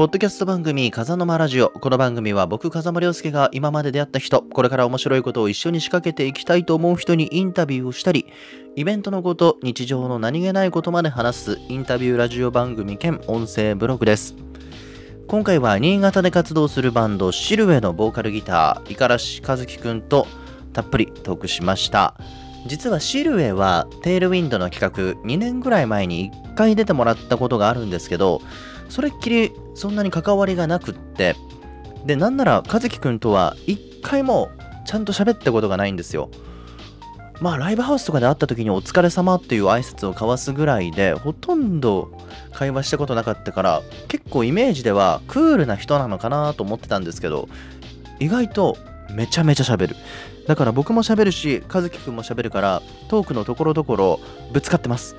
ポッドキャスト番組、風の間ラジオ。この番組は僕、風間良介が今まで出会った人、これから面白いことを一緒に仕掛けていきたいと思う人にインタビューをしたり、イベントのこと、日常の何気ないことまで話すインタビューラジオ番組兼音声ブログです。今回は新潟で活動するバンド、シルエのボーカルギター、五十嵐和樹くんとたっぷりトークしました。実はシルエはテールウィンドの企画2年ぐらい前に1回出てもらったことがあるんですけどそれっきりそんなに関わりがなくってでなんなら和樹くんとは1回もちゃんと喋ったことがないんですよ。まあライブハウスとかで会った時にお疲れ様っていう挨拶を交わすぐらいでほとんど会話したことなかったから結構イメージではクールな人なのかなと思ってたんですけど意外とめちゃめちゃ喋る。だから僕も喋るし和樹くんも喋るからトークのところどころぶつかってます。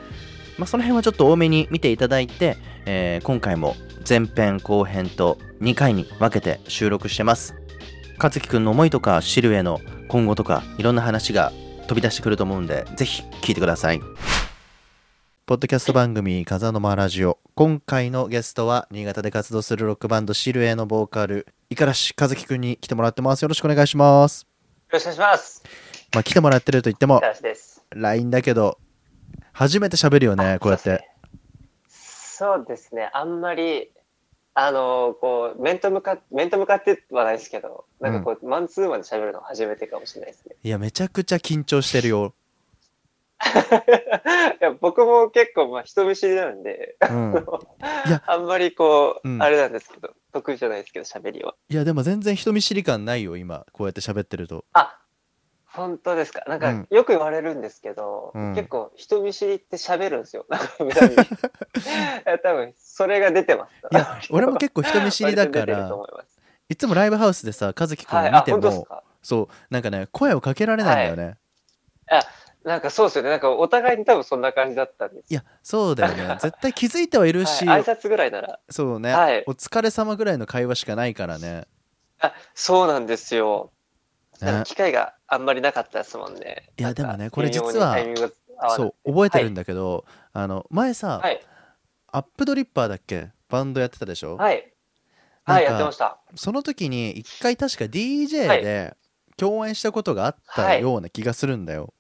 まあ、その辺はちょっと多めに見ていただいて、えー、今回も前編後編と2回に分けて収録してます。和樹くんの思いとかシルエの今後とかいろんな話が飛び出してくると思うんでぜひ聞いてください。ポッドキャスト番組風の間ラジオ。今回のゲストは新潟で活動するロックバンドシルエのボーカル五十嵐和樹くんに来てもらってます。よろしくお願いします。よろしくお願いします。まあ、来てもらってると言っても、LINE だけど、初めて喋るよね、こうやって。そうですね、あんまり、あのこう面と向かって面と向かってはないですけどなんかこう、うん、マンツーマンで喋るの初めてかもしれないですね。いやめちゃくちゃ緊張してるよ。いや僕も結構まあ人見知りなんで、うん、いや。あんまりこう、うん、あれなんですけど得意じゃないですけど喋りは。いやでも全然人見知り感ないよ今こうやって喋ってると。あ本当ですか？なんかよく言われるんですけど、うん、結構人見知りって喋るんですよ。なんか 多分それが出てます。いや俺も結構人見知りだから いつもライブハウスでさ和樹くん見ても、はい、そうなんかね声をかけられないんだよね、はい、なんかそうですよね。なんかお互いに多分そんな感じだったんです。いやそうだよね。絶対気づいてはいるし、はい、挨拶ぐらいなら。そうね、はい、お疲れ様ぐらいの会話しかないからね。あそうなんですよね、機会があんまりなかったですもんね。いやでもねこれ実はそう覚えてるんだけど、はい、あの前さ、はい、アップドリッパーだっけ？バンドやってたでしょ？はい。はいやってました。その時に一回確か DJ で共演したことがあったような気がするんだよ、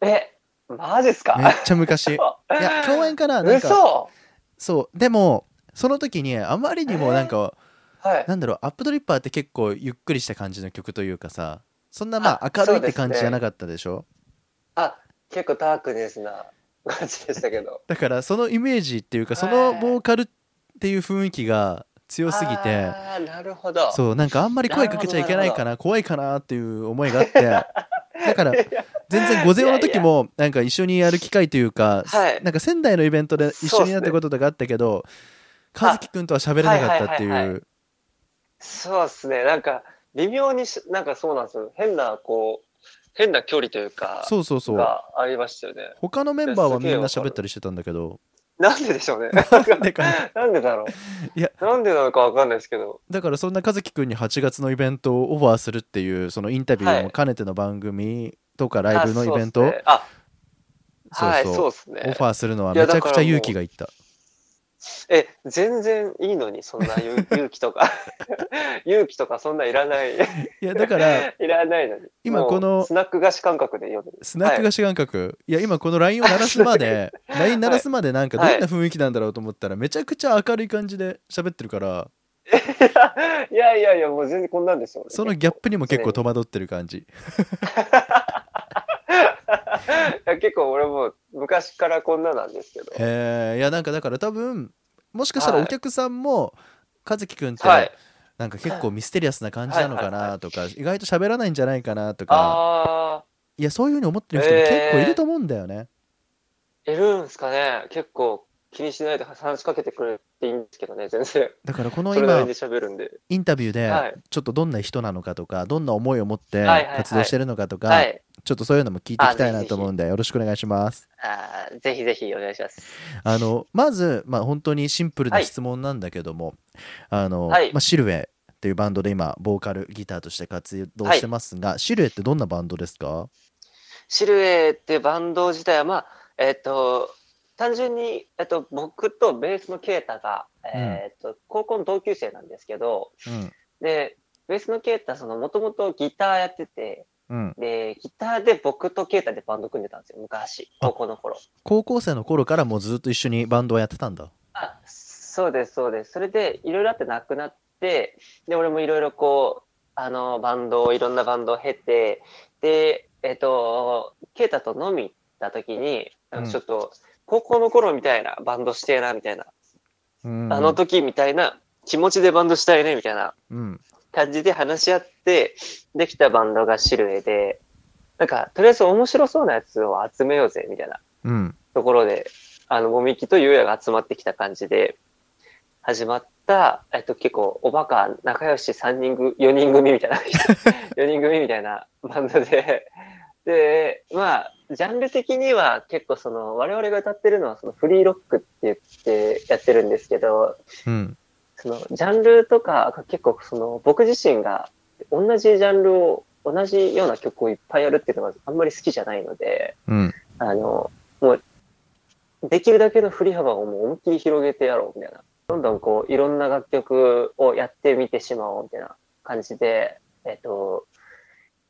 はい、えマジっすか？めっちゃ昔。いや共演かななんかそうでもその時にあまりにもなんか、えーはい、なんだろうアップドリッパーって結構ゆっくりした感じの曲というかさそんなまあ明るいって感じじゃなかったでしょ？あ結構ダークネスな感じでしたけど。だからそのイメージっていうかそのボーカルっていう雰囲気が強すぎてあなるほど。そうなんかあんまり声かけちゃいけないかな怖いかなっていう思いがあって。だから全然午前の時もなんか一緒にやる機会というか、なんか仙台のイベントで一緒になったこととかあったけど、和樹くんとは喋れなかったっていうそうですね。なんか、微妙にし、なんかそうなんですよ。変な、こう、変な距離というか、そうそうそう。がありましたよね。他のメンバーはみんな喋ったりしてたんだけど。なんででしょうね。なんでかなんでだろう。いや、なんでなのかわかんないですけど。だからそんな和樹くんに8月のイベントをオファーするっていう、そのインタビューも兼ねての番組とかライブのイベント、あそうそうそうですね。オファーするのはめちゃくちゃ勇気がいった。え、全然いいのに、そんな勇 気とか 勇気とかそんないらない。いや、だから、いらないのに。今この、スナック菓子感覚で読む。スナック菓子感覚、はい、いや、今この LINE を鳴らすまで、LINE 鳴らすまでなんかどんな雰囲気なんだろうと思ったら、めちゃくちゃ明るい感じで喋ってるから、いやいやいや、もう全然こんなんですよ、そのギャップにも結構戸惑ってる感じ。結構俺も昔からこんななんですけど。えー、いやなんかだから多分もしかしたらお客さんも、和樹くんって、なんか結構ミステリアスな感じなのかなとか、意外と喋らないんじゃないかなとか。いやそういうふうに思ってる人も結構いると思うんだよね。いるんすかね。結構気にしないで話しかけてくれていいんですけどね全然。だからこの今インタビューでちょっとどんな人なのかとかどんな思いを持って活動してるのかとかちょっとそういうのも聞いていきたいなと思うんでよろしくお願いします。あぜひぜひお願いします。あのまずまあ本当にシンプルな質問なんだけども、あの、まあ、シルエっていうバンドで今ボーカルギターとして活動してますが、シルエってどんなバンドですか？シルエってバンド自体はまあえっ、ー、と単純に、えっと、僕とベースのケイタが、えっと、高校の同級生なんですけど、うん。で、ベースのケイタ、その、もともとギターやってて、うん。で、ギターで僕とケイタでバンド組んでたんですよ、昔、高校の頃。高校生の頃からもうずっと一緒にバンドをやってたんだ。あ、そうです、そうです。それで、いろいろあってなくなって、で、俺もいろいろこう、あの、バンドを、いろんなバンドを経て、で、えっと、ケイタと飲み行った時に、ちょっと、高校の頃みたいなバンドしてえな、みたいな、うん。あの時みたいな気持ちでバンドしたいね、みたいなうん。感じで話し合って、できたバンドがシルエで、なんか、とりあえず面白そうなやつを集めようぜ、みたいなうん。ところで、あの、もみきとゆうやが集まってきた感じで、始まった、えっと、結構、おバカ、仲良し3人組、4人組みたいな、4人組みたいなバンドで、で、まあ、ジャンル的には結構その、我々が歌ってるのはそのフリーロックって言ってやってるんですけど、うん。その、ジャンルとかが結構その、僕自身が同じジャンルを、同じような曲をいっぱいやるっていうのがあんまり好きじゃないので、うん。あの、もう、できるだけの振り幅をもう思いっきり広げてやろうみたいな。どんどんこう、いろんな楽曲をやってみてしまおうみたいな感じで、えっと、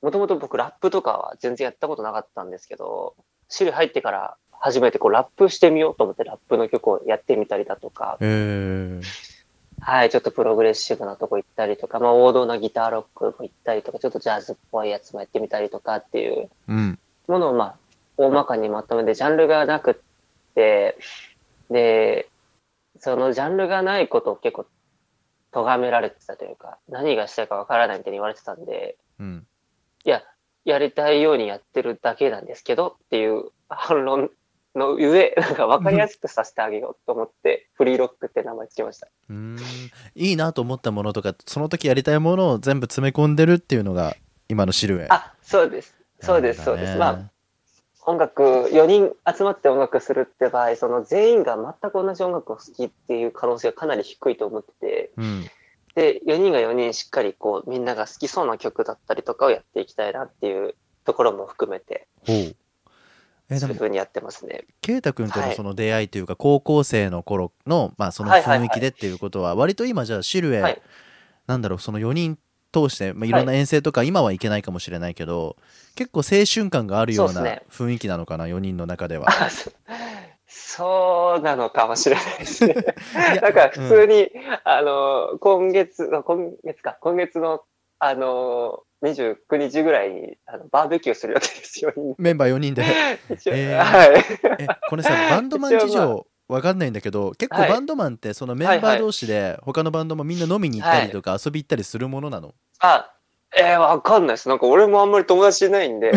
もともと僕ラップとかは全然やったことなかったんですけど、シル入ってから初めてこうラップしてみようと思ってラップの曲をやってみたりだとか、えー。はい、ちょっとプログレッシブなとこ行ったりとか、まあ王道なギターロックも行ったりとか、ちょっとジャズっぽいやつもやってみたりとかっていううん。ものをまあ大まかにまとめて、ジャンルがなくって、で、そのジャンルがないことを結構咎められてたというか、何がしたいかわからないみたいに言われてたんで、うん。いや、やりたいようにやってるだけなんですけどっていう反論の上、なんか分かりやすくさせてあげようと思って、フリーロックって名前つけました。うーん。いいなと思ったものとか、その時やりたいものを全部詰め込んでるっていうのが、今のシルエ。あ、そうです。そうです、そうです。まあ、音楽、4人集まって音楽するって場合、その全員が全く同じ音楽を好きっていう可能性がかなり低いと思ってて、うん。で、4人が4人しっかりこう、みんなが好きそうな曲だったりとかをやっていきたいなっていうところも含めて。え、でも、そういうふうにやってますね。ケイタ君とのはいその出会いというか、高校生の頃の、まあ、そのはいはいはい雰囲気でっていうことは、割と今じゃあシルエ、はいなんだろう、その4人通して、まあ、いろんな遠征とか、今はいけないかもしれないけど、結構青春感があるような雰囲気なのかな、4人の中では。あそそうなのかもしれないですね。やなんか普通に、あの、今月、今月か、今月の、あの、29日ぐらいにあのバーベキューする予定ですよ。メンバー4人で。えーはい。え、これさ、バンドマン事情、わかんないんだけど、結構はいバンドマンって、そのメンバー同士で、他のバンドもみんな飲みに行ったりとか、遊び行ったりするものなの？あ、えー、わかんないです。なんか俺もあんまり友達いないんで、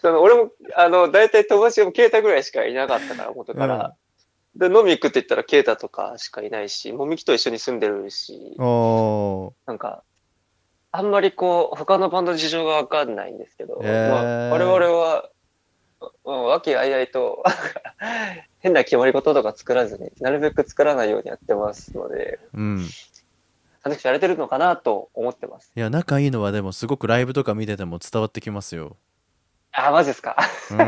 その俺も、あの、大体友達もケイタぐらいしかいなかったから、元から。で、飲み行くって言ったらケイタとかしかいないし、もみきと一緒に住んでるし。なんか、あんまりこう、他のバンドの事情がわかんないんですけど、へーまあ、我々は、うん、和気あいあいと、変な決まり事とか作らずに、なるべく作らないようにやってますので、うん。楽しくやれてるのかなと思ってます。いや、仲いいのはでも、すごくライブとか見てても伝わってきますよ。あ、マジですか？うん。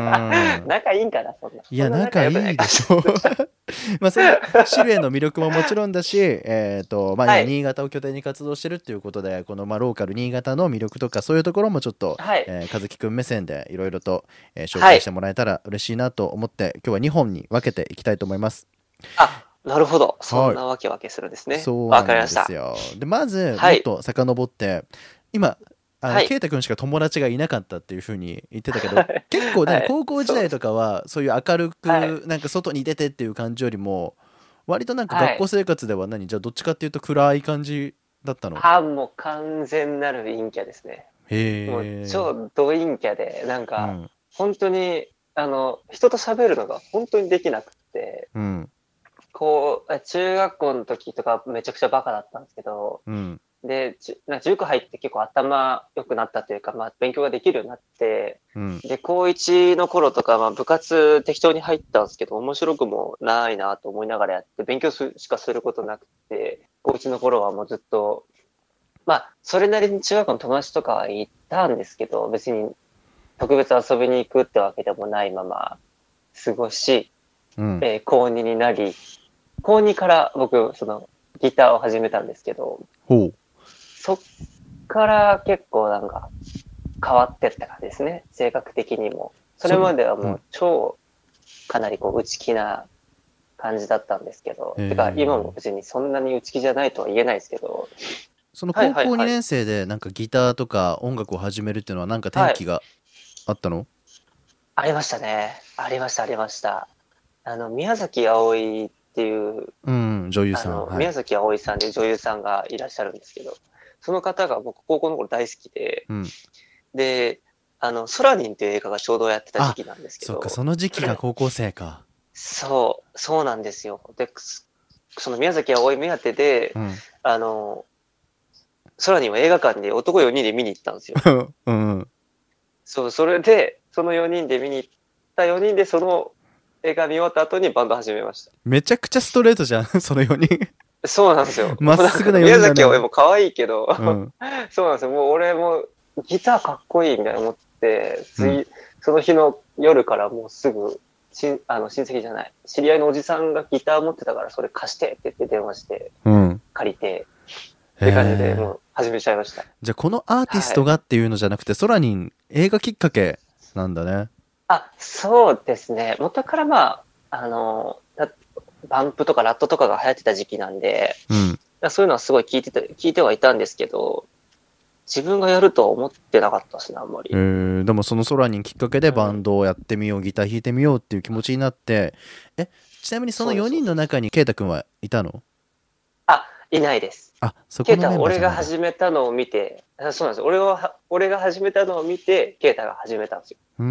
仲いいんかな、そんな。いや、仲いいでしょ。まあ、それシルエの魅力ももちろんだし、えっ、と、まあ、今はい新潟を拠点に活動してるっていうことで、この、まあ、ローカル新潟の魅力とか、そういうところもちょっと、はい。えー、和樹くん目線でいろいろと、えー紹介してもらえたら嬉しいなと思って、今日は2本に分けていきたいと思います。あ、なるほど。そんなわけわけするんですね。そうなんわかりましたです。よ。で、まず、もはいっと遡って、今、あの、はいケイタ君しか友達がいなかったっていうふうに言ってたけど、結構、でもはい高校時代とかは、そういう明るく、はいなんか外に出てっていう感じよりも、割となんかはい学校生活では何、じゃあどっちかっていうと暗い感じだったの？あ、もう完全なる陰キャですね。へえ。超ド陰キャで、なんか、うん。本当に、あの、人と喋るのが本当にできなくて、うん。こう、中学校の時とかめちゃくちゃバカだったんですけど、うん。で、じな塾入って結構頭良くなったというか、まあ勉強ができるようになって、うん。で、高1の頃とか、まあ部活適当に入ったんですけど、面白くもないなと思いながらやって、勉強すしかすることなくて、高1の頃はもうずっと、まあ、それなりに中学校の友達とかはいたんですけど、別に特別遊びに行くってわけでもないまま過ごし、うん。えー高2になり、高2から僕、その、ギターを始めたんですけど。そっから結構なんか、変わってった感じですね。性格的にも。それまではもう超、かなりこう、内気な感じだったんですけど、てか、今も別にそんなに内気じゃないとは言えないですけど、その高校はいはいはい2年生でなんかギターとか音楽を始めるっていうのはなんか転機があったの、ありましたね。ありました、ありました。あの、宮崎葵っていう、うん、女優さん。はい宮崎葵さんで女優さんがいらっしゃるんですけど、その方が僕高校の頃大好きで、うん。で、あの、ソラニンっていう映画がちょうどやってた時期なんですけど、そっか、その時期が高校生か。そう、そうなんですよ。で、そその宮崎葵目当てで、うん。あの、ソラニンは映画館で男4人で見に行ったんですよ。うんうん。そう、それで、その4人で見に行った4人で、その映画見終わった後にバンド始めました。めちゃくちゃストレートじゃん、その4人。そうなんですよ。まっすぐなもう4人だねんか宮崎葵も可愛いけど、うん。そうなんですよ。もう俺もギターかっこいいみたいな思って、ついうんその日の夜からもうすぐ、しんあの親戚じゃない、知り合いのおじさんがギター持ってたからそれ貸してって言って電話してうん。借りて、って感じでもう始めちゃいました。じゃあこのアーティストがっていうのじゃなくて、ソラニン映画きっかけなんだね。あ、そうですね。元からまあ、あの、だバンプとかラットとかが流行ってた時期なんで、うん。そういうのはすごい聞いてて、聞いてはいたんですけど、自分がやるとは思ってなかったですね、あんまりえ。ー、でもそのソラニンきっかけでバンドをやってみよう、ギター弾いてみようっていう気持ちになって、え、ちなみにその4人の中にケイタ君はいたの？あ、いないです。あ、そこケイタのメン俺が始めたのを見て、あそうなんですよ。俺は、俺が始めたのを見て、ケイタが始めたんですよ。うー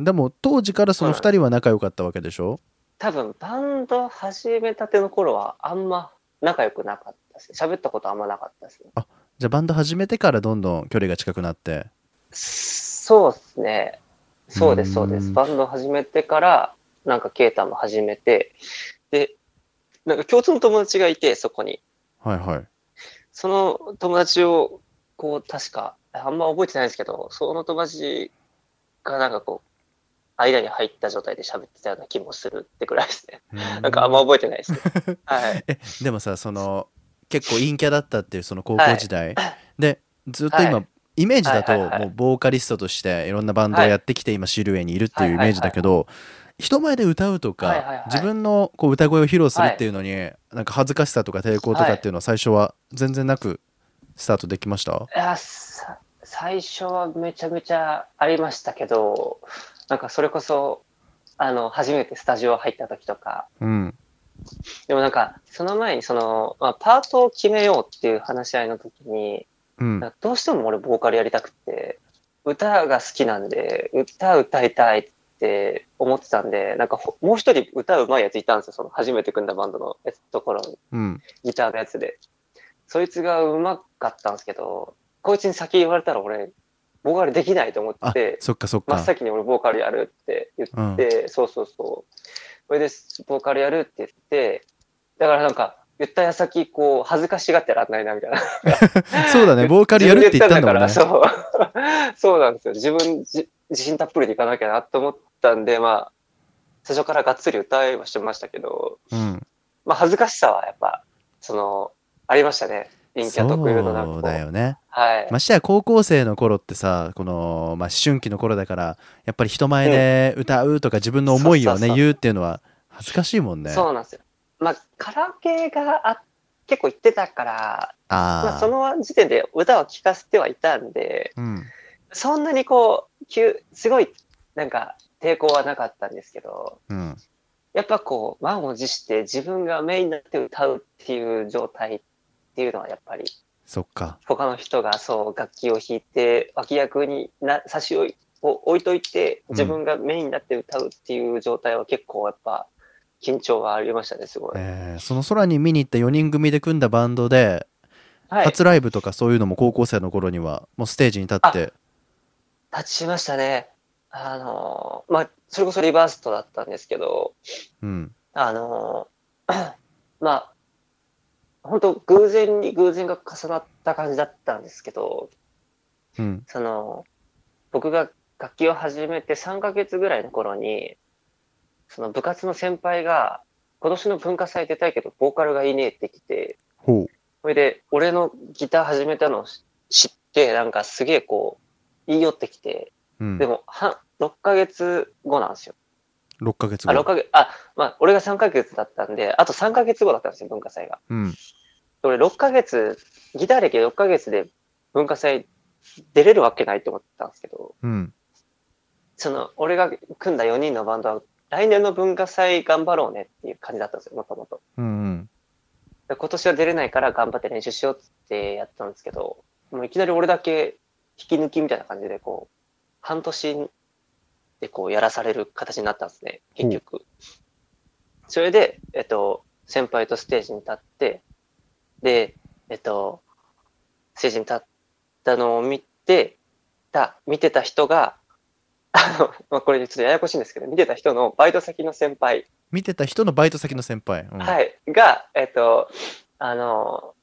ん。でも当時からその2人は仲良かったわけでしょ？多分、バンド始めたての頃は、あんま仲良くなかったです。喋ったことあんまなかったですね。じゃあバンド始めてからどんどん距離が近くなって。そうですね。そうです、そうでうんす。バンド始めてから、なんかケイタも始めて、で、なんか共通の友達がいて、そこに。はいはい。その友達を、こう、確か、あんま覚えてないんですけど、その友達がなんかこう、間に入った状態で喋ってたような気もするってくらいですね。なんかあんま覚えてないですね。はい。えでもさその結構陰キャだったっていうその高校時代、でずっと今、はい。イメージだとはいはいはいもうボーカリストとしていろんなバンドをやってきて今シルエにいるっていうイメージだけど人前で歌うとか、はいはいはい。自分のこう歌声を披露するっていうのに、なんか恥ずかしさとか抵抗とかっていうのは最初は全然なくスタートできました、いや、さ最初はめちゃめちゃありましたけど、なんかそれこそ、あの、初めてスタジオ入った時とか、うん。でもなんか、その前にその、まあ、パートを決めようっていう話し合いの時に、うん。どうしても俺ボーカルやりたくって、歌が好きなんで、歌歌いたいって思ってたんで、なんかほもう一人歌うまいやついたんですよ、その初めて組んだバンドのやつところに。うん。ギターのやつで。そいつがうまかったんですけど、こいつに先言われたら俺、ボーカルできないと思あって、そっかそっ真っか先に俺ボーカルやるって言って、そうそうそう。それで、ボーカルやるって言って、だからなんか、言った矢先、こう、恥ずかしがってらんないな、みたいな。そうだねボーカルやるって言ったんだから、そう。そうなんですよ。自分、じ自信たっぷりでいかなきゃなと思ったんで、まあ、最初からがっつり歌いはしてましたけど、うんまあ、恥ずかしさはやっぱ、その、ありましたね。陰キャ特有のなんかこそう。だよねはい。ましてや高校生の頃ってさこの、まあ、思春期の頃だからやっぱり人前で歌うとか自分の思いをね言うっていうのは恥ずかしいもんね。そうなんですよ。まあ、カラオケがあ結構行ってたから、まあ、ああその時点で歌を聴かせてはいたんで、うん。そんなにこう、急、すごい、なんか、抵抗はなかったんですけど、うん。やっぱこう、満を持して自分がメインになって歌うっていう状態っていうのはやっぱり、そっか他の人がそう、楽器を弾いて、脇役にな差し置いを置いといて、自分がメインになって歌うっていう状態は結構やっぱ、緊張はありましたね、すごい。えーその空に見に行った4人組で組んだバンドで、はい。初ライブとかそういうのも高校生の頃にはもうステージに立って立ちましたね。あのーまあ、それこそリバーストだったんですけど、うんあのー まあ、本当偶然に偶然が重なった感じだったんですけど、うんその、僕が楽器を始めて3ヶ月ぐらいの頃に、その部活の先輩が、今年の文化祭出たいけど、ボーカルがいねえってきて、ほれで、俺のギター始めたのを知って、なんかすげえこう、言い寄ってきて、うんで。も、は6ヶ月後なんですよ。6ヶ月あ、6後。ヶ月、あ、まあ、俺が3ヶ月だったんで、あと3ヶ月後だったんですよ、文化祭が。うん。俺6ヶ月、ギター歴6ヶ月で文化祭出れるわけないと思ったんですけど、うん。その、俺が組んだ4人のバンドは、来年の文化祭頑張ろうねっていう感じだったんですよ、もともと。うんうん。で今年は出れないから頑張って練習しようってやったんですけど、もういきなり俺だけ引き抜きみたいな感じで、こう、半年でこうやらされる形になったんですね、結局。それで、えっと、先輩とステージに立って、で、えっと、ステージに立ったのを見てた、見てた人が、あの、まあ、これちょっとややこしいんですけど、見てた人のバイト先の先輩見てた人のバイト先の先輩。うん、はい。が、えっと、あの、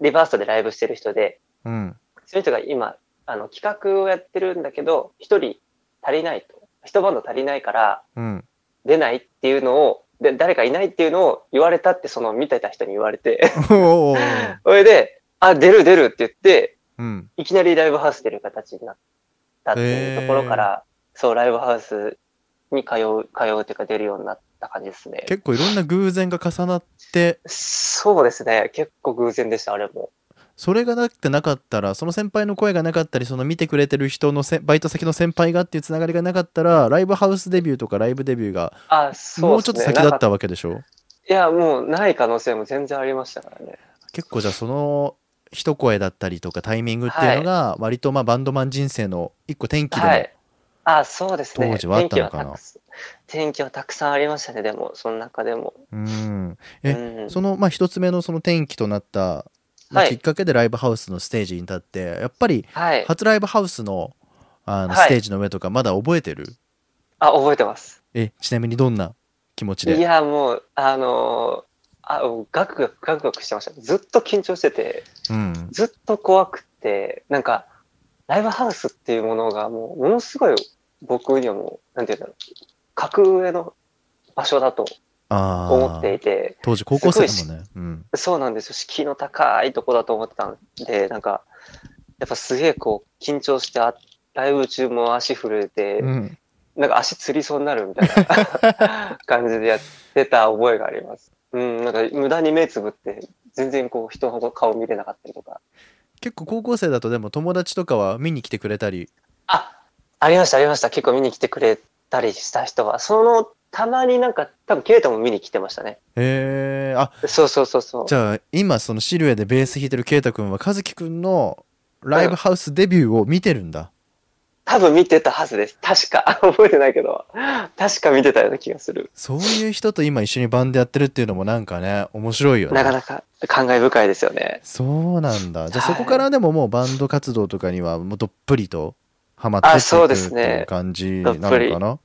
リバーストでライブしてる人で、うん。その人が今、あの、企画をやってるんだけど、一人足りないと。一バンド足りないからうん。出ないっていうのを、で、誰かいないっていうのを言われたって、その見てた人に言われて、それで、あ、出る出るって言って、うん。いきなりライブハウス出る形になったっていうところから、そう、ライブハウスに通う、通うっていうか出るようになった感じですね。結構いろんな偶然が重なって、そうですね。結構偶然でした、あれも。それがなってなかったら、その先輩の声がなかったり、その見てくれてる人のせバイト先の先輩がっていうつながりがなかったら、ライブハウスデビューとかライブデビューがもうちょっと先だったわけでしょ？いや、もうない可能性も全然ありましたからね。結構じゃあその一声だったりとかタイミングっていうのが割とまあバンドマン人生の一個転機でも、はい。あ、そうですね。当時はあったのかな？天気はたくさん天気はたくさんありましたね、でも、その中でも。うんえうん、そのまあ一つ目のその転機となった、きっかけでライブハウスのステージに立ってやっぱりはい。初ライブハウスのあのはいステージの上とかまだ覚えてる、あ、覚えてます。えちなみにどんな気持ちで？いや、もう、あのーあ、ガクガクガクガクしてました。ずっと緊張してて、うんずっと怖くって、なんか、ライブハウスっていうものがもう、ものすごい僕にはもう、なんていうんだろう、格上の場所だと思っていて、当時高校生だもんねうんそうなんですよ。敷居の高いとこだと思ってたんで、なんか、やっぱすげえこう、緊張して、あライブ中も足震えて、うんなんか足つりそうになるみたいな 感じでやってた覚えがあります。うん、なんか無駄に目つぶって、全然こう人の顔見れなかったりとか。結構高校生だとでも友達とかは見に来てくれたり？あ、ありました、ありました。結構見に来てくれたりした人は、その、たまになんか、多分ケイタも見に来てましたね。へえあそうそうそうそう。じゃあ今そのシルエでベース弾いてるケイタ君は和樹君のライブハウスデビューを見てるんだ、多分見てたはずです。確か。覚えてないけど。確か見てたような気がする。そういう人と今一緒にバンドやってるっていうのもなんかね面白いよねなかなか感慨深いですよね。そうなんだじゃあはいそこからでももうバンド活動とかにはもうどっぷりとハマっていくっていう感じなのかな？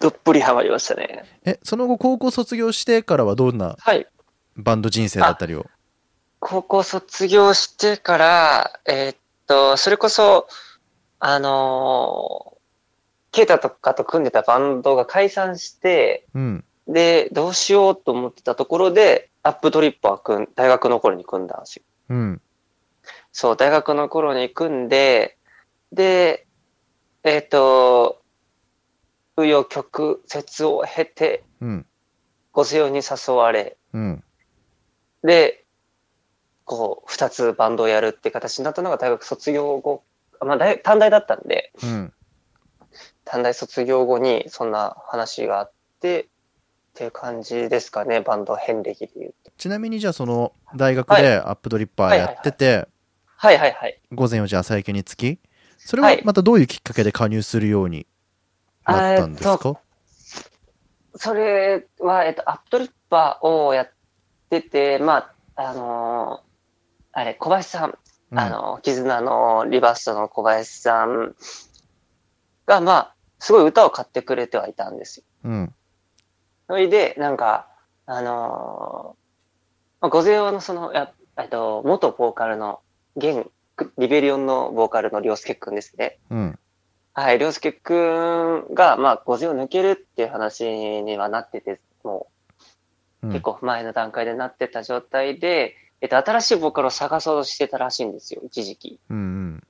どっぷりハマりましたね。えその後高校卒業してからはどんなはい。バンド人生だったりを？高校卒業してから、えーっと、それこそ、あのーケイタとかと組んでたバンドが解散して、うんで、どうしようと思ってたところで、アップトリッパー組ん、大学の頃に組んだんですよ。うんそう、大学の頃に組んで、で、えーっと、紆余曲折を経て、うん。ごせよに誘われ、うん。で、こう、二つバンドをやるって形になったのが大学卒業後、あまあ大、短大だったんで、うん。短大卒業後にそんな話があって、っていう感じですかね、バンド遍歴で言うと。ちなみにじゃあその大学でアップドリッパーやってて、はいはいはい。午前4時朝焼けにつき？それはまたどういうきっかけで加入するようになったんですか、それは、えっと、アップトリッパーをやってて、まあ、あのーあれ、小林さん、うんあの、絆のリバーストの小林さんが、まあ、すごい歌を買ってくれてはいたんですよ。うんそれで、なんか、あのーまあ、ゴゼオのその、やえっと、元ボーカルの、現、リベリオンのボーカルの涼介くんですね。うんはい、りょうすけくんが、まあ、50を抜けるっていう話にはなってて、もう、うん結構前の段階でなってた状態で、えっと、新しいボーカルを探そうとしてたらしいんですよ、一時期。うんうん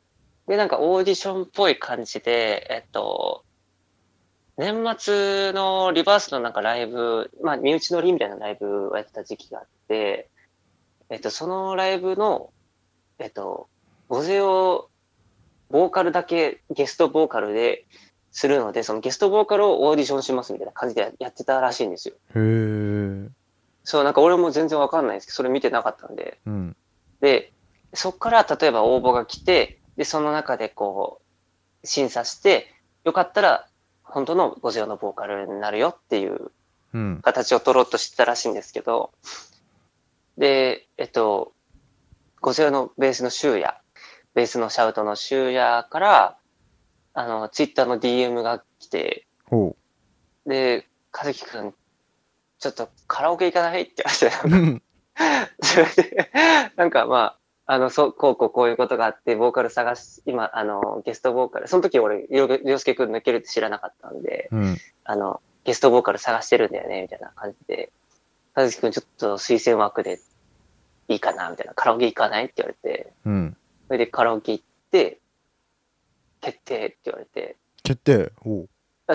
で、なんかオーディションっぽい感じで、えっと、年末のリバースのなんかライブ、まあ、身内乗りみたいなライブをやってた時期があって、えっと、そのライブの、えっと、ゴゼを、ボーカルだけゲストボーカルでするので、そのゲストボーカルをオーディションしますみたいな感じでやってたらしいんですよ。へえそう、なんか俺も全然わかんないんですけど、それ見てなかったんで。うん。で、そこから例えば応募が来て、で、その中でこう、審査して、よかったら、本当のゴゼオのボーカルになるよっていううん。形を取ろうとしてたらしいんですけど、で、えっと、ゴゼオのベースのシュウヤ、ベースのシャウトのシュウヤから、あの、ツイッターの DM が来て、ほで、和樹くん、ちょっとカラオケ行かない？って言われて、なんかまあ、あの、そう、こうこうこういうことがあって、ボーカル探し、今、あの、ゲストボーカル、その時俺、りょうすけくん抜けるって知らなかったんで、うん。あの、ゲストボーカル探してるんだよね、みたいな感じで、和樹くんちょっと推薦枠でいいかな、みたいな、カラオケ行かない？って言われて、うんそれでカラオケ行って、決定って言われて、決定？ほ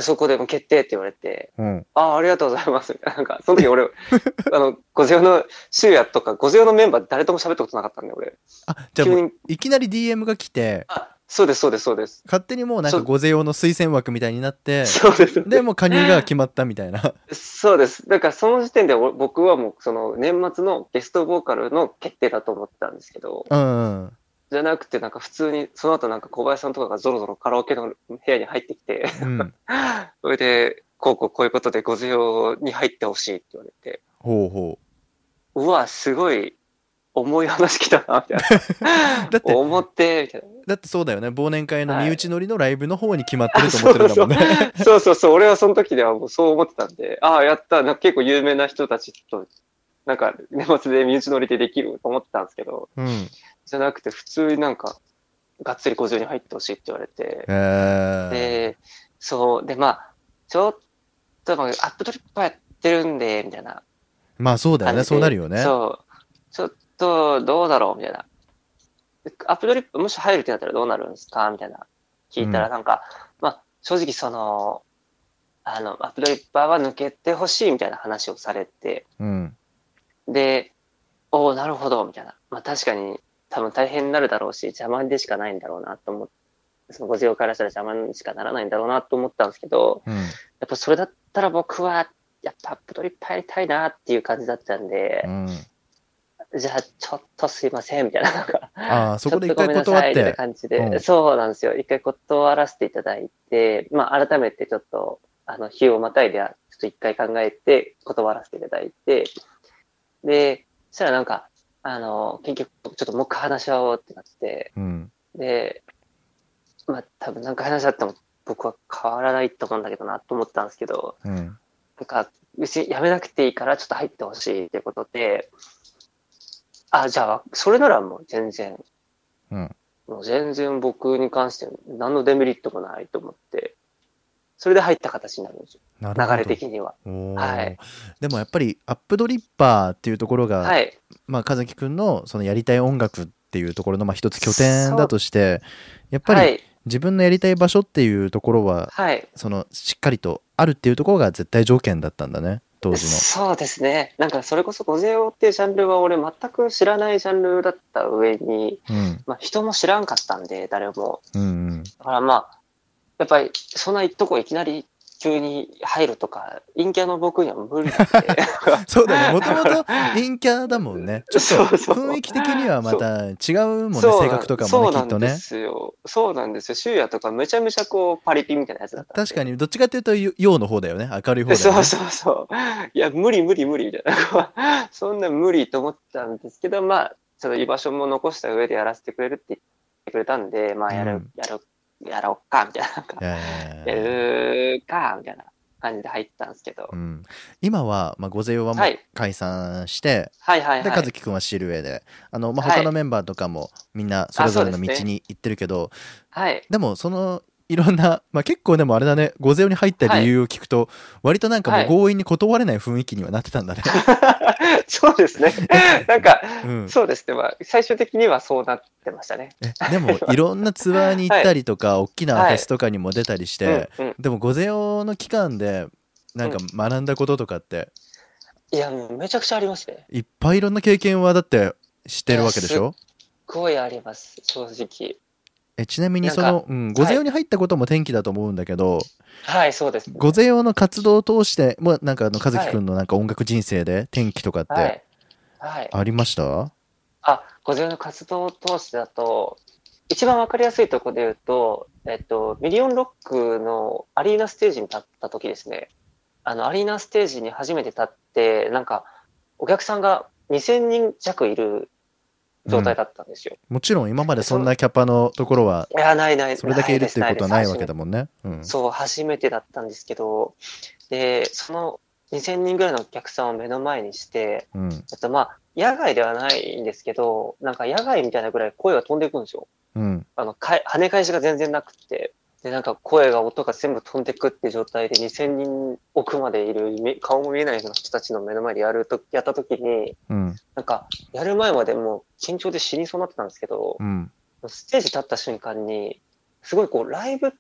そこでも決定って言われて、ううんああ、ありがとうございます。ななんか、その時俺、あの、ゴゼオの、シュウヤとか、ゴゼオのメンバー誰とも喋ったことなかったんで、俺。あじゃあ急に、いきなり DM が来てあ、そうです、そうです、そうです。勝手にもうなんかそう御勢用の推薦枠みたいになってそうです。でもう加入が決まったみたいな そうです。だからその時点で俺僕はもうその年末のゲストボーカルの決定だと思ってたんですけど、うんうんじゃなくてなんか普通に、その後なんか小林さんとかがゾロゾロカラオケの部屋に入ってきて、うん。それで、こうこうこういうことでご需要に入ってほしいって言われて、ほうほう。わ、すごい重い話来たな、みたいな。だって思って、みたいな。うだってそうだよね。忘年会のはい。身内乗りのライブの方に決まってると思ってるんだもんね。そうそうそう、俺はその時ではもうそう思ってたんで、ああ、やった、なんか結構有名な人たちと、なんか年末で身内乗りでできると思ってたんですけど、うんじゃなくて普通になんか、がっつり50に入ってほしいって言われて、へえで、そう、で、まあ、ちょっと、まあ、アップトリップやってるんで、みたいなまあそうだよね。そうなるよねそう。ちょっと、どうだろうみたいな。アップドリップ、もし入るってなったらどうなるんですかみたいな。聞いたら、うんなんか、まあ、正直その、あの、アップドリッパーは抜けてほしいみたいな話をされて、うんで、おおなるほど、みたいな。まあ確かに、多分大変になるだろうし、邪魔でしかないんだろうなと思って、そのご事情からしたら邪魔にしかならないんだろうなと思ったんですけど、うんやっぱそれだったら僕は、やっぱアップドリップ入りたいなっていう感じだったんでう、んじゃあちょっとすいません、みたいな。なんかああそこで一回ちょっとごめんな断ってさいみたいな感じで、うんそうなんですよ。一回断らせていただいて、まあ改めてちょっと、あの、日をまたいで、ちょっと一回考えて断らせていただいて、で、そしたらなんか、あの、結局、ちょっともう一回話し合おうってなって、うん。で、まあ多分何回話し合っても僕は変わらないと思うんだけどなと思ったんですけど、うん。なんか、別にやめなくていいからちょっと入ってほしいってことで、あ、じゃあ、それならもう全然、うん。もう全然僕に関して何のデメリットもないと思って、それで入った形になるんですよ。流れ的には。はいでもやっぱりアップドリッパーっていうところが、はい。まあ和樹くんのそのやりたい音楽っていうところのまあ一つ拠点だとしてやっぱりはい。自分のやりたい場所っていうところははい。そのしっかりとあるっていうところが絶対条件だったんだね当時の。そうですね。なんかそれこそゴゼオっていうジャンルは俺全く知らないジャンルだった上に、うんまあ人も知らんかったんで、誰も。うんうんだからまあ、やっぱりそんなとこいきなり急に入るとか、陰キャの僕には無理なんで。そうだねもともと陰キャだもんねちょっとそうそう雰囲気的にはまた違うもんねそう性格とかそうなんでもねきっとねすよ。そうなんですよ。シュウヤとかめちゃめちゃこうパリピみたいなやつだったんで。確かにどっちかっていうと陽の方だよね明るい方だよねそうそうそう。いや、無理無理無理みたいな。そんな無理と思ったんですけど、まあ、ちょっと居場所も残した上でやらせてくれるって言ってくれたんで、まあ、やる、うんやる、やろうか、みたいな。なんかいやるか、みたいな感じで入ったんですけど。うん、今は、まあ、御勢はもうはい解散して、はいはいで和はい。樹くんはシルエであの、まあ、はい他のメンバーとかもみんなそれぞれの道に行ってるけど、はい。でもそのいろんな、まあ、結構でもあれだね御勢に入った理由を聞くと、割となんかもう強引に断れない雰囲気にはなってたんだね。そうですね。なんか、うん、そうですね。まあ、最終的にはそうなってましたね。えでもいろんなツアーに行ったりとか、大きなフェスとかにも出たりして、うんうん、でも御勢用の期間でなんか学んだこととかって？いや、もうめちゃくちゃありますね。いっぱいいろんな経験はだって知ってるわけでしょ？すっごいあります、正直。えちなみにその、うん、御勢用に入ったことも転機だと思うんだけど、はい、そうです、ね。御勢用の活動を通してもうなんかあの和樹くんのなんか音楽人生で転機とかってはい。はい。ありました、あ、ご自分の活動を通してだと、一番わかりやすいところで言うと、えっと、ミリオンロックのアリーナステージに立った時ですね。あの、アリーナステージに初めて立って、なんか、お客さんが2000人弱いる状態だったんですよ。もちろん今までそんなキャパのところはいや、ないない。それだけいるっていうことはないわけだももんね。うん、そう、初めてだったんですけど、で、その2000人ぐらいのお客さんを目の前にして、うん、えっと、まあ、野外ではないんですけど、なんか野外みたいなぐらい声が飛んでいくんですよ。うん、あの、かい跳ね返しが全然なくて、で、なんか声が、音が全部飛んでくって状態で2000人奥までいる、め顔も見えないような人たちの目の前でやると、やった時に、うん、なんか、やる前までもう緊張で死にそうになってたんですけど、うん、ステージ立った瞬間に、すごいこう、ライブ、い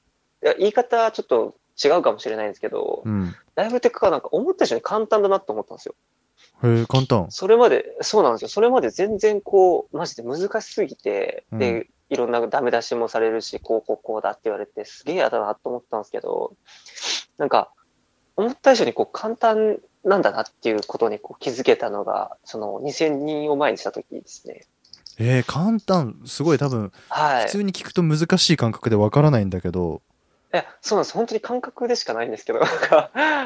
や言い方はちょっと違うかもしれないんですけど、うん。ライブってか、なんか思った以上に簡単だなと思ったんですよ。へえ、簡単。それまで、そうなんですよ。それまで全然こう、マジで難しすぎて、うんで、いろんなダメ出しもされるし、こうこうこうだって言われて、すげえ嫌だなと思ったんですけど、なんか、思った以上にこう簡単なんだなっていうことにこう気づけたのが、その2000人を前にした時ですね。えー、簡単。すごい多分、はい。普通に聞くと難しい感覚でわからないんだけど、いや、そうなんです。本当に感覚でしかないんですけど、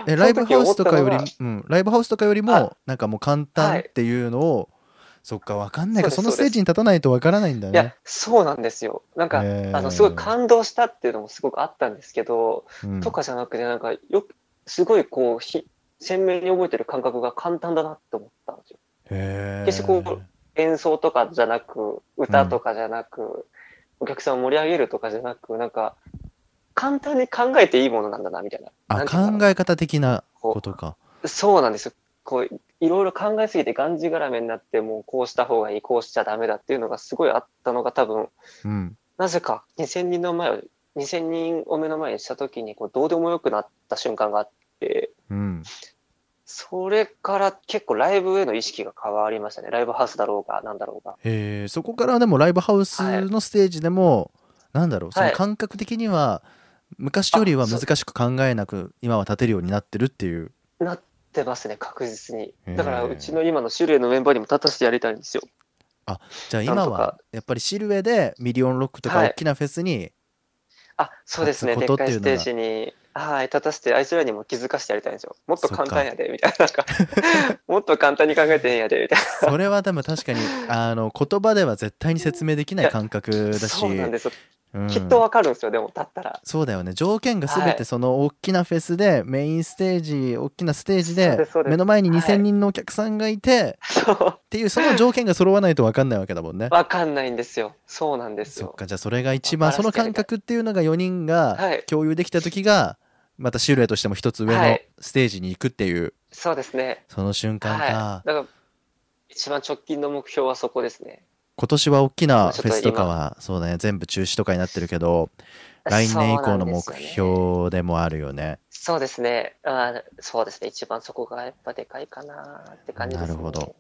え、ライブハウスとかよりうん、ライブハウスとかよりもは、なんかもう簡単っていうのを、そっか、わかんないか、そのステージに立たないとわからないんだたのがいやね。、そうなんですよ。なんか、へーあの、すごい感動したっていうのもすごくあったんですけど、うんとかじゃなくて、なんか、よく、すごいこう、ひ鮮明に覚えてる感覚が簡単だなって思ったんですよ。へー決してこう演奏とかじゃなく、歌とかじゃなく、お客さんを盛り上げるとかじゃなく、なんか、簡単に考えていいものなんだな、みたいな。あ、考え方的なことか。そうなんですよ。こう、いろいろ考えすぎてがんじがらめになって、もうこうした方がいい、こうしちゃダメだっていうのがすごいあったのが多分、うん。なぜか2000人の前を、2000人を目の前にした時に、こう、どうでもよくなった瞬間があって、うん。それから結構ライブへの意識が変わりましたね。ライブハウスだろうが、なんだろうが。えーそこからでもライブハウスのステージでも、なんだろう、そのはい感覚的には、昔よりは難しく考えなく、今は立てるようになってるっていう。なってますね、確実に。だから、うちの今の種類のメンバーにも立たせてやりたいんですよ。じゃあ今はか、やっぱりシルエでミリオンロックとかはい大きなフェスに、あ、そうですね、でっかいステージに、はい、立たせて、あいつらにも気づかせてやりたいんですよ。もっと簡単やで、みたいな。なんか もっと簡単に考えてへんやで、みたいそれはでも確かに、あの、言葉では絶対に説明できない感覚な。だし、そうなんですきっとわかるんですよ、でも、立ったら。そうだよね条件が全はいてその大きなフェスで、メインステージ大きなステージで目の前にはい2000人のお客さんがいて、そう。っていうその条件が揃わないと分かんないわけだもんね。わかんないんですよ。そうなんですよ。そっかじゃあそれが一番その感覚っていうのが4人がはい共有できた時がまたシルエとしても一つ上のはいステージに行くっていうそうですね。その瞬間か、はい。だから、一番直近の目標はそこですね。今年は大きなフェスとかはそうだね全部中止とかになってるけど来年以降の目標でもあるよね。そうですね。あそうですね。一番そこがやっぱでかいかなって感じですね。なるほど。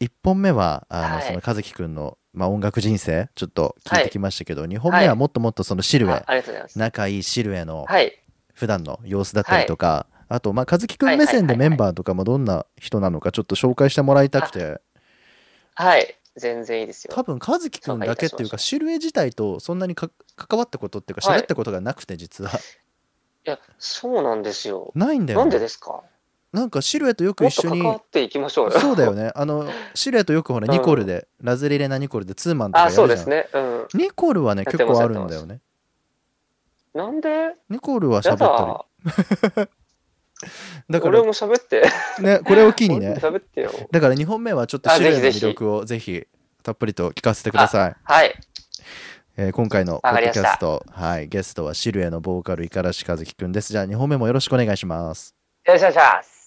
1本目はあの、はいその和樹くんの、まあ、音楽人生ちょっと聞いてきましたけど、2本目はもっともっとそのシルエ、あありがとうございます。仲いいシルエのはい。普段の様子だったりとか、あと、まあ、和樹くん目線でメンバーとかもどんな人なのかちょっと紹介してもらいたくてはい。全然いいですよ。多分和樹くんだけっていうかシルエ自体とそんなにか関わったことっていうかはい喋ったことがなくて実は、いや、そうなんですよ。ないんだよ、ね、なんでですか？なんかシルエとよくもっと一緒に関わっていきましょうよ。そうだよねあのシルエとよくほらうんニコルで、ラズリレナニコルでツーマンとかやあ、るじゃんそうですね。うん。ニコルはね結構あるんだよねなんで？ニコルはや喋っただ。りだから俺も喋って。ねこれを機にね喋ってよ。だから2本目はちょっとあシルエの魅力をぜひたっぷりと聞かせてくださいはい。えー今回のポッドキャスト、はい、ゲストはシルエのボーカル五十嵐和樹くんです。じゃあ2本目もよろしくお願いします。よろしくお願いします。